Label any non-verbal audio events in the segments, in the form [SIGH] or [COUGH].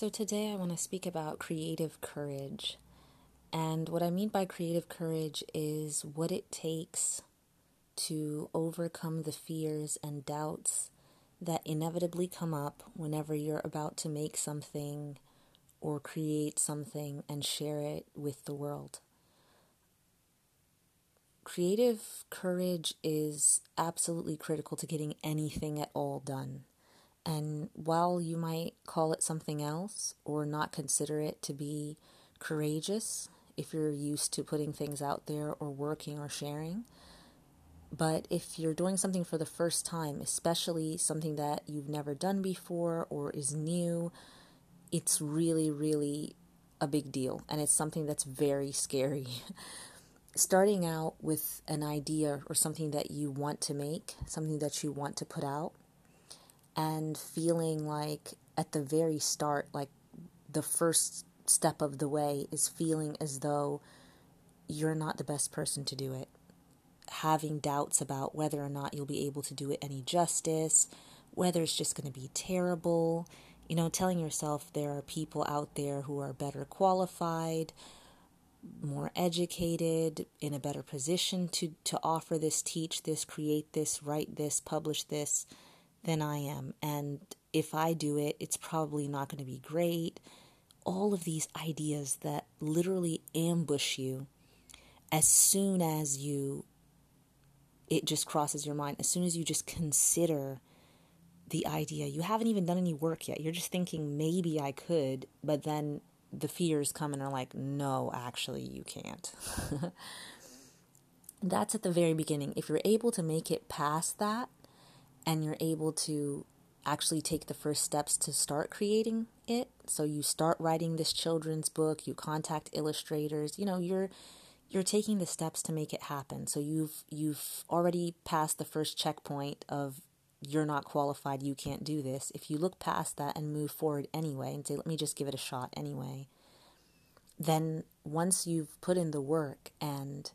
So, today I want to speak about creative courage. And what I mean by creative courage is what it takes to overcome the fears and doubts that inevitably come up whenever you're about to make something or create something and share it with the world. Creative courage is absolutely critical to getting anything at all done. And while you might call it something else or not consider it to be courageous if you're used to putting things out there or working or sharing, but if you're doing something for the first time, especially something that you've never done before or is new, it's really, really a big deal. And it's something that's very scary. [LAUGHS] Starting out with an idea or something that you want to make, something that you want to put out, and feeling like at the very start, like the first step of the way is feeling as though you're not the best person to do it. Having doubts about whether or not you'll be able to do it any justice, whether it's just going to be terrible. You know, telling yourself there are people out there who are better qualified, more educated, in a better position to, to offer this, teach this, create this, write this, publish this than I am. And if I do it, it's probably not going to be great. All of these ideas that literally ambush you as soon as you, it just crosses your mind, as soon as you just consider the idea. You haven't even done any work yet. You're just thinking, maybe I could, but then the fears come and are like, no, actually, you can't. [LAUGHS] That's at the very beginning. If you're able to make it past that, and you're able to actually take the first steps to start creating it. So you start writing this children's book, you contact illustrators, you know, you're you're taking the steps to make it happen. So you've you've already passed the first checkpoint of you're not qualified, you can't do this. If you look past that and move forward anyway and say let me just give it a shot anyway, then once you've put in the work and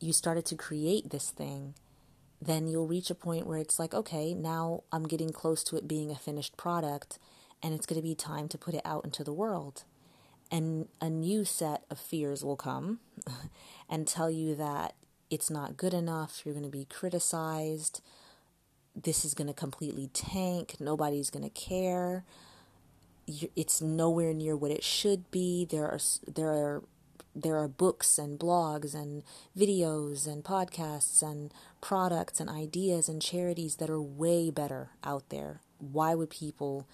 you started to create this thing, then you'll reach a point where it's like, okay, now I'm getting close to it being a finished product, and it's going to be time to put it out into the world. And a new set of fears will come [LAUGHS] and tell you that it's not good enough, you're going to be criticized, this is going to completely tank, nobody's going to care. It's nowhere near what it should be. There are there are there are books and blogs and videos and podcasts and products and ideas and charities that are way better out there. Why would people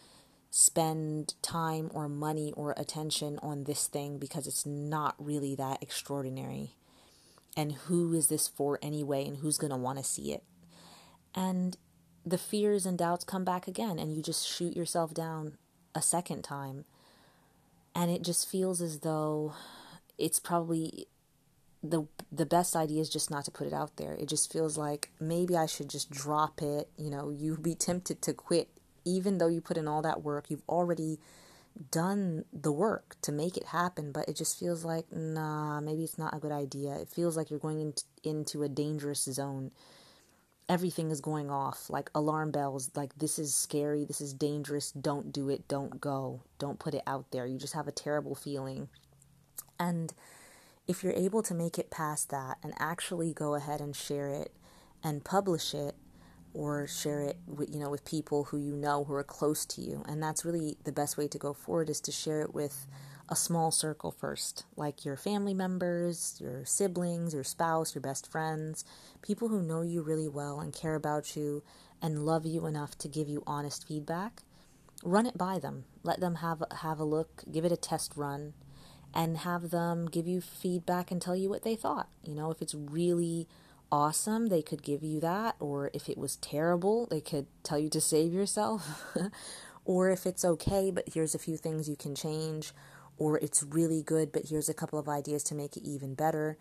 spend time or money or attention on this thing because it's not really that extraordinary? And who is this for anyway? And who's going to want to see it? And the fears and doubts come back again, and you just shoot yourself down a second time. And it just feels as though it's probably the the best idea is just not to put it out there. It just feels like maybe I should just drop it. You know, you'd be tempted to quit even though you put in all that work. You've already done the work to make it happen, but it just feels like nah, maybe it's not a good idea. It feels like you're going into, into a dangerous zone. Everything is going off like alarm bells, like this is scary, this is dangerous, don't do it, don't go, don't put it out there. You just have a terrible feeling. And if you're able to make it past that and actually go ahead and share it and publish it or share it with you know with people who you know who are close to you and that's really the best way to go forward is to share it with a small circle first like your family members your siblings your spouse your best friends people who know you really well and care about you and love you enough to give you honest feedback. Run it by them. Let them have have a look. Give it a test run and have them give you feedback and tell you what they thought. You know, if it's really awesome, they could give you that, or if it was terrible, they could tell you to save yourself, [LAUGHS] or if it's okay, but here's a few things you can change, or it's really good, but here's a couple of ideas to make it even better.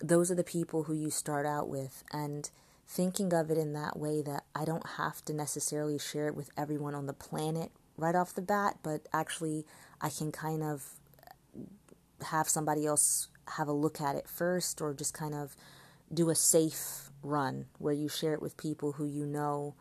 Those are the people who you start out with, and thinking of it in that way that I don't have to necessarily share it with everyone on the planet right off the bat, but actually I can kind of have somebody else have a look at it first or just kind of do a safe run where you share it with people who you know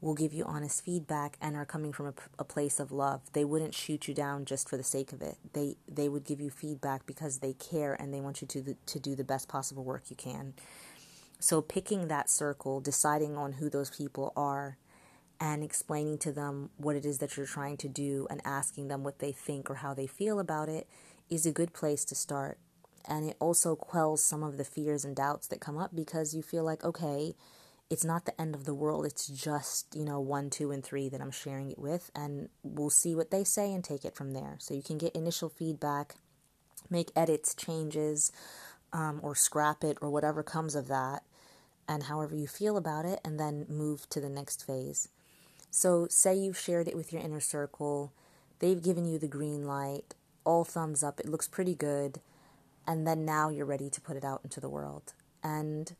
will give you honest feedback and are coming from a, a, place of love. They wouldn't shoot you down just for the sake of it. They they would give you feedback because they care and they want you to to do the best possible work you can. So picking that circle, deciding on who those people are and explaining to them what it is that you're trying to do and asking them what they think or how they feel about it is a good place to start. And it also quells some of the fears and doubts that come up because you feel like, okay, it's not the end of the world. It's just, you know, one, two, and three that I'm sharing it with. And we'll see what they say and take it from there. So you can get initial feedback, make edits, changes, um, or scrap it, or whatever comes of that, and however you feel about it, and then move to the next phase. So, say you've shared it with your inner circle, they've given you the green light, all thumbs up, it looks pretty good, and then now you're ready to put it out into the world. And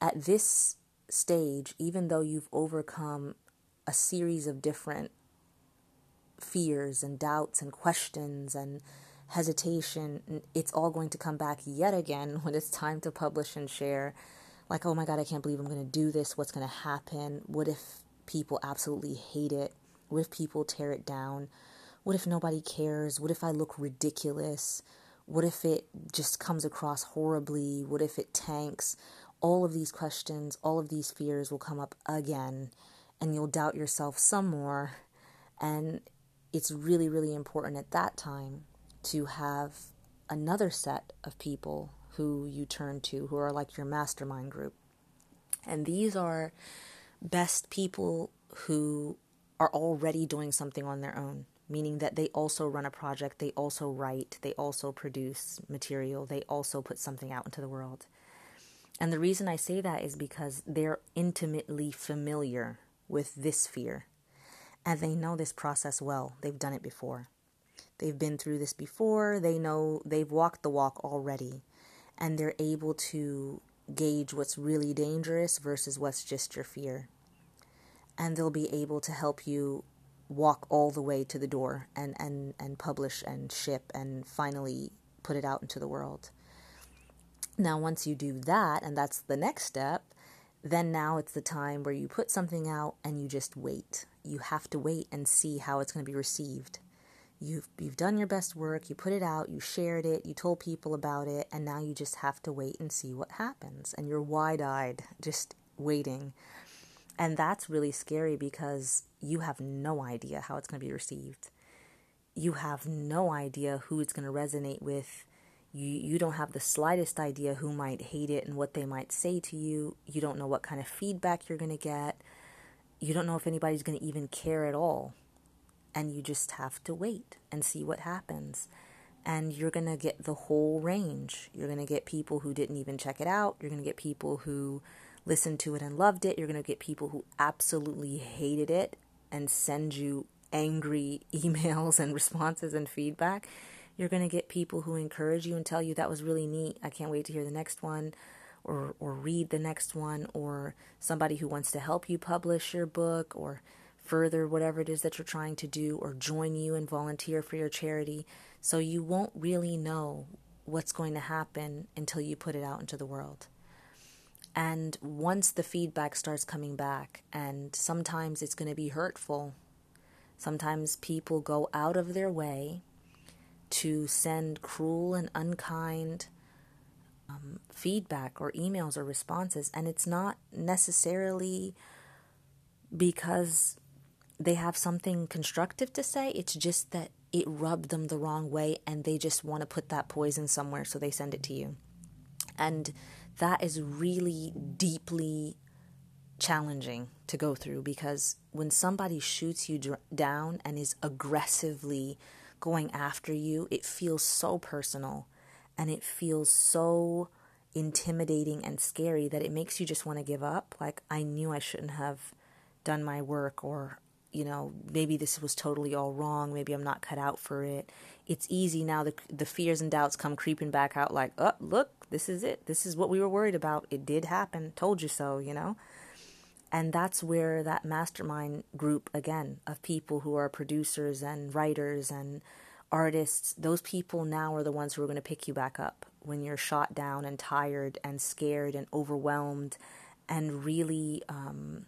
at this stage, even though you've overcome a series of different fears and doubts and questions and hesitation, it's all going to come back yet again [LAUGHS] when it's time to publish and share. Like, oh my God, I can't believe I'm going to do this. What's going to happen? What if people absolutely hate it? What if people tear it down? What if nobody cares? What if I look ridiculous? What if it just comes across horribly? What if it tanks? all of these questions, all of these fears will come up again, and you'll doubt yourself some more. And it's really, really important at that time to have another set of people who you turn to who are like your mastermind group. And these are best people who are already doing something on their own, meaning that they also run a project, they also write, they also produce material, they also put something out into the world. And the reason I say that is because they're intimately familiar with this fear. And they know this process well. They've done it before. They've been through this before. They know they've walked the walk already. And they're able to gauge what's really dangerous versus what's just your fear. And they'll be able to help you walk all the way to the door and, and, and publish and ship and finally put it out into the world. Now, once you do that, and that's the next step, then now it's the time where you put something out and you just wait. You have to wait and see how it's going to be received. You've you've done your best work, you put it out, you shared it, you told people about it, and now you just have to wait and see what happens. And you're wide-eyed just waiting. And that's really scary because you have no idea how it's going to be received. You have no idea who it's going to resonate with you you don't have the slightest idea who might hate it and what they might say to you. You don't know what kind of feedback you're going to get. You don't know if anybody's going to even care at all. And you just have to wait and see what happens. And you're going to get the whole range. You're going to get people who didn't even check it out. You're going to get people who listened to it and loved it. You're going to get people who absolutely hated it and send you angry [LAUGHS] emails and responses and feedback. You're going to get people who encourage you and tell you that was really neat. I can't wait to hear the next one or or read the next one or somebody who wants to help you publish your book or further whatever it is that you're trying to do or join you and volunteer for your charity. So you won't really know what's going to happen until you put it out into the world. And once the feedback starts coming back, and sometimes it's going to be hurtful, sometimes people go out of their way to send cruel and unkind um, feedback or emails or responses. And it's not necessarily because they have something constructive to say, it's just that it rubbed them the wrong way and they just want to put that poison somewhere, so they send it to you. And that is really deeply challenging to go through because when somebody shoots you dr- down and is aggressively going after you, it feels so personal and it feels so intimidating and scary that it makes you just want to give up. Like, I knew I shouldn't have done my work, or, you know, maybe this was totally all wrong. Maybe I'm not cut out for it. It's easy now, the, the fears and doubts come creeping back out like, oh, look, this is it. This is what we were worried about. It did happen. Told you so, you know? And that's where that mastermind group, again, of people who are producers and writers and artists, those people now are the ones who are going to pick you back up when you're shot down and tired and scared and overwhelmed and really um,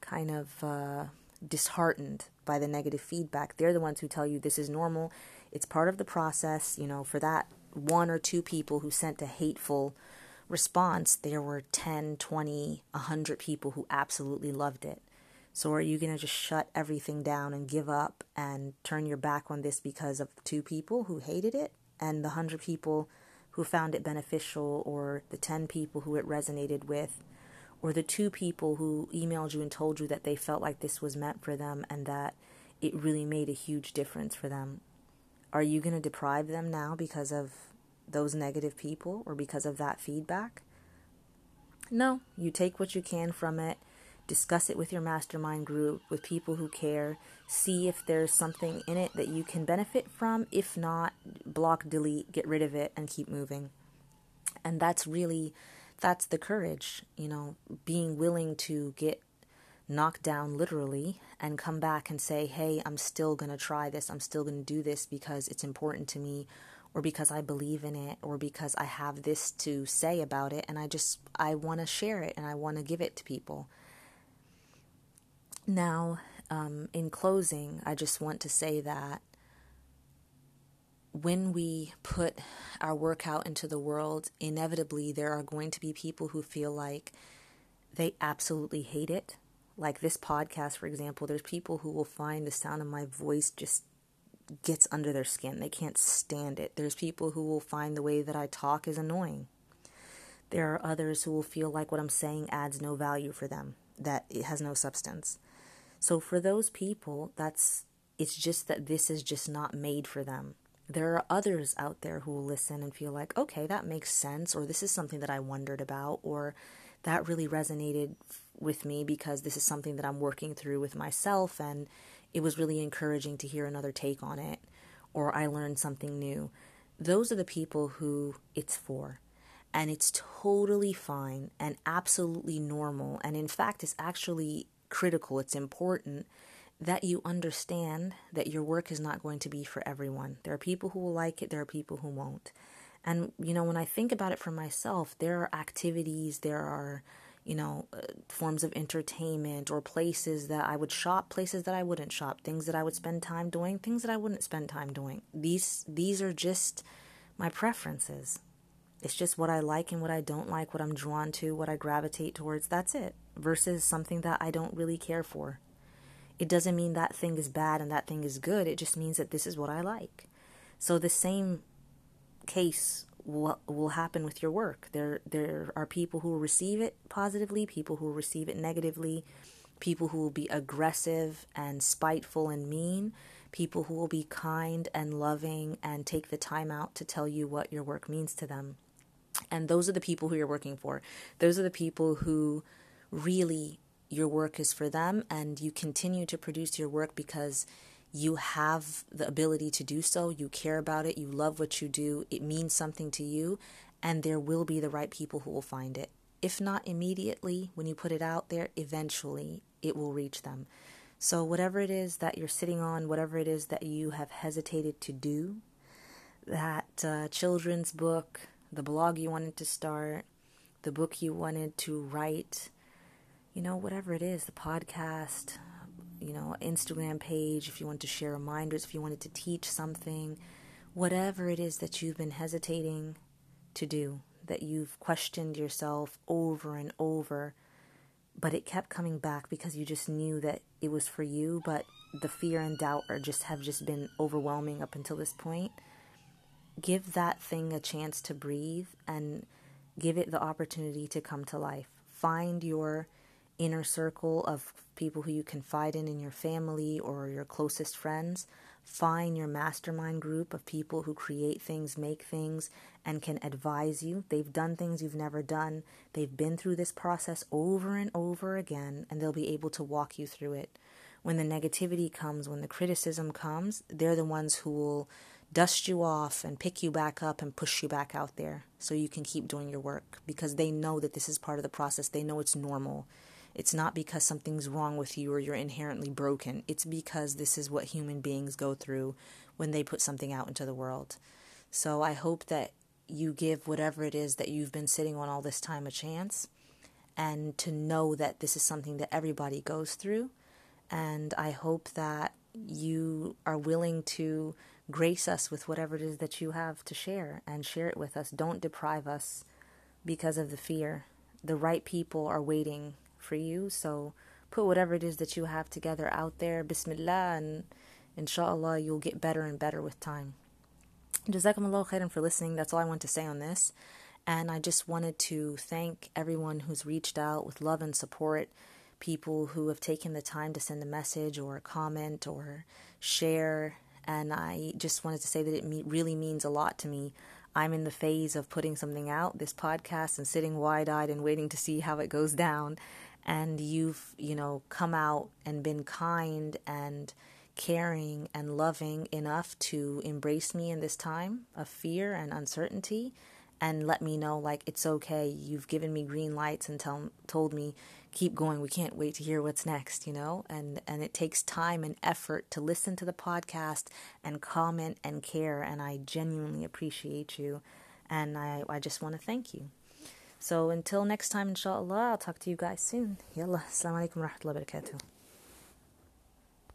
kind of uh, disheartened by the negative feedback. They're the ones who tell you this is normal. It's part of the process. You know, for that one or two people who sent a hateful response, there were 10, 20, 100 people who absolutely loved it. So are you going to just shut everything down and give up and turn your back on this because of two people who hated it and the 100 people who found it beneficial or the 10 people who it resonated with or the two people who emailed you and told you that they felt like this was meant for them and that it really made a huge difference for them? Are you going to deprive them now because of those negative people or because of that feedback? No, you take what you can from it discuss it with your mastermind group, with people who care, see if there's something in it that you can benefit from. If not, block, delete, get rid of it, and keep moving. And that's really, that's the courage, you know, being willing to get knocked down literally and come back and say, hey, I'm still going to try this. I'm still going to do this because it's important to me or because I believe in it or because I have this to say about it and I just I want to share it and I want to give it to people. Now, um, in closing, I just want to say that when we put our work out into the world, inevitably there are going to be people who feel like they absolutely hate it. Like this podcast, for example, there's people who will find the sound of my voice just gets under their skin. They can't stand it. There's people who will find the way that I talk is annoying. There are others who will feel like what I'm saying adds no value for them, that it has no substance. So for those people, that's it's just that this is just not made for them. There are others out there who will listen and feel like, okay, that makes sense, or this is something that I wondered about, or that really resonated with me because this is something that I'm working through with myself, and it was really encouraging to hear another take on it, or I learned something new. Those are the people who it's for. And it's totally fine and absolutely normal. And in fact, it's actually critical, it's important that you understand that your work is not going to be for everyone. There are people who will like it, there are people who won't. And, you know, when I think about it for myself, there are activities, there are, you know, uh, forms of entertainment or places that I would shop, places that I wouldn't shop, things that I would spend time doing, things that I wouldn't spend time doing. These these are just my preferences. It's just what I like and what I don't like, what I'm drawn to, what I gravitate towards. That's it. Versus something that I don't really care for. It doesn't mean that thing is bad and that thing is good. It just means that this is what I like. So the same case will will happen with your work. There there are people who will receive it positively, people who will receive it negatively, people who will be aggressive and spiteful and mean, people who will be kind and loving and take the time out to tell you what your work means to them. And those are the people who you're working for. Those are the people who really your work is for them and you continue to produce your work because you have the ability to do so, you care about it, you love what you do, it means something to you, and there will be the right people who will find it. If not immediately, when you put it out there, eventually it will reach them. So, whatever it is that you're sitting on, whatever it is that you have hesitated to do, that uh, children's book, the blog you wanted to start, the book you wanted to write, you know, whatever it is, the podcast, you know, Instagram page, if you want to share reminders, if you wanted to teach something, whatever it is that you've been hesitating to do, that you've questioned yourself over and over, but it kept coming back because you just knew that it was for you, but the fear and doubt are just have just been overwhelming up until this point give that thing a chance to breathe and give it the opportunity to come to life. Find your inner circle of people who you confide in in your family or your closest friends. Find your mastermind group of people who create things, make things, and can advise you. They've done things you've never done. They've been through this process over and over again, and they'll be able to walk you through it. When the negativity comes, when the criticism comes, they're the ones who will dust you off and pick you back up and push you back out there so you can keep doing your work because they know that this is part of the process. They know it's normal. It's not because something's wrong with you or you're inherently broken. It's because this is what human beings go through when they put something out into the world. So I hope that you give whatever it is that you've been sitting on all this time a chance and to know that this is something that everybody goes through. And I hope that you are willing to grace us with whatever it is that you have to share and share it with us. Don't deprive us because of the fear. The right people are waiting for you. So put whatever it is that you have together out there. Bismillah, and inshallah, you'll get better and better with time. Jazakumullah khairan for listening. That's all I want to say on this. And I just wanted to thank everyone who's reached out with love and support, people who have taken the time to send a message or a comment or share. And I just wanted to say that it really means a lot to me. I'm in the phase of putting something out, this podcast, and sitting wide eyed and waiting to see how it goes down. And you've, you know, come out and been kind and caring and loving enough to embrace me in this time of fear and uncertainty and let me know like it's okay. You've given me green lights and tell, told me keep going. We can't wait to hear what's next you know? And and it takes time and effort to listen to the podcast and comment and care and I genuinely appreciate you. And I I just want to thank you so until next time inshallah I'll talk to you guys soon. Yalla assalamu alaikum wa rahmatullahi wa barakatuh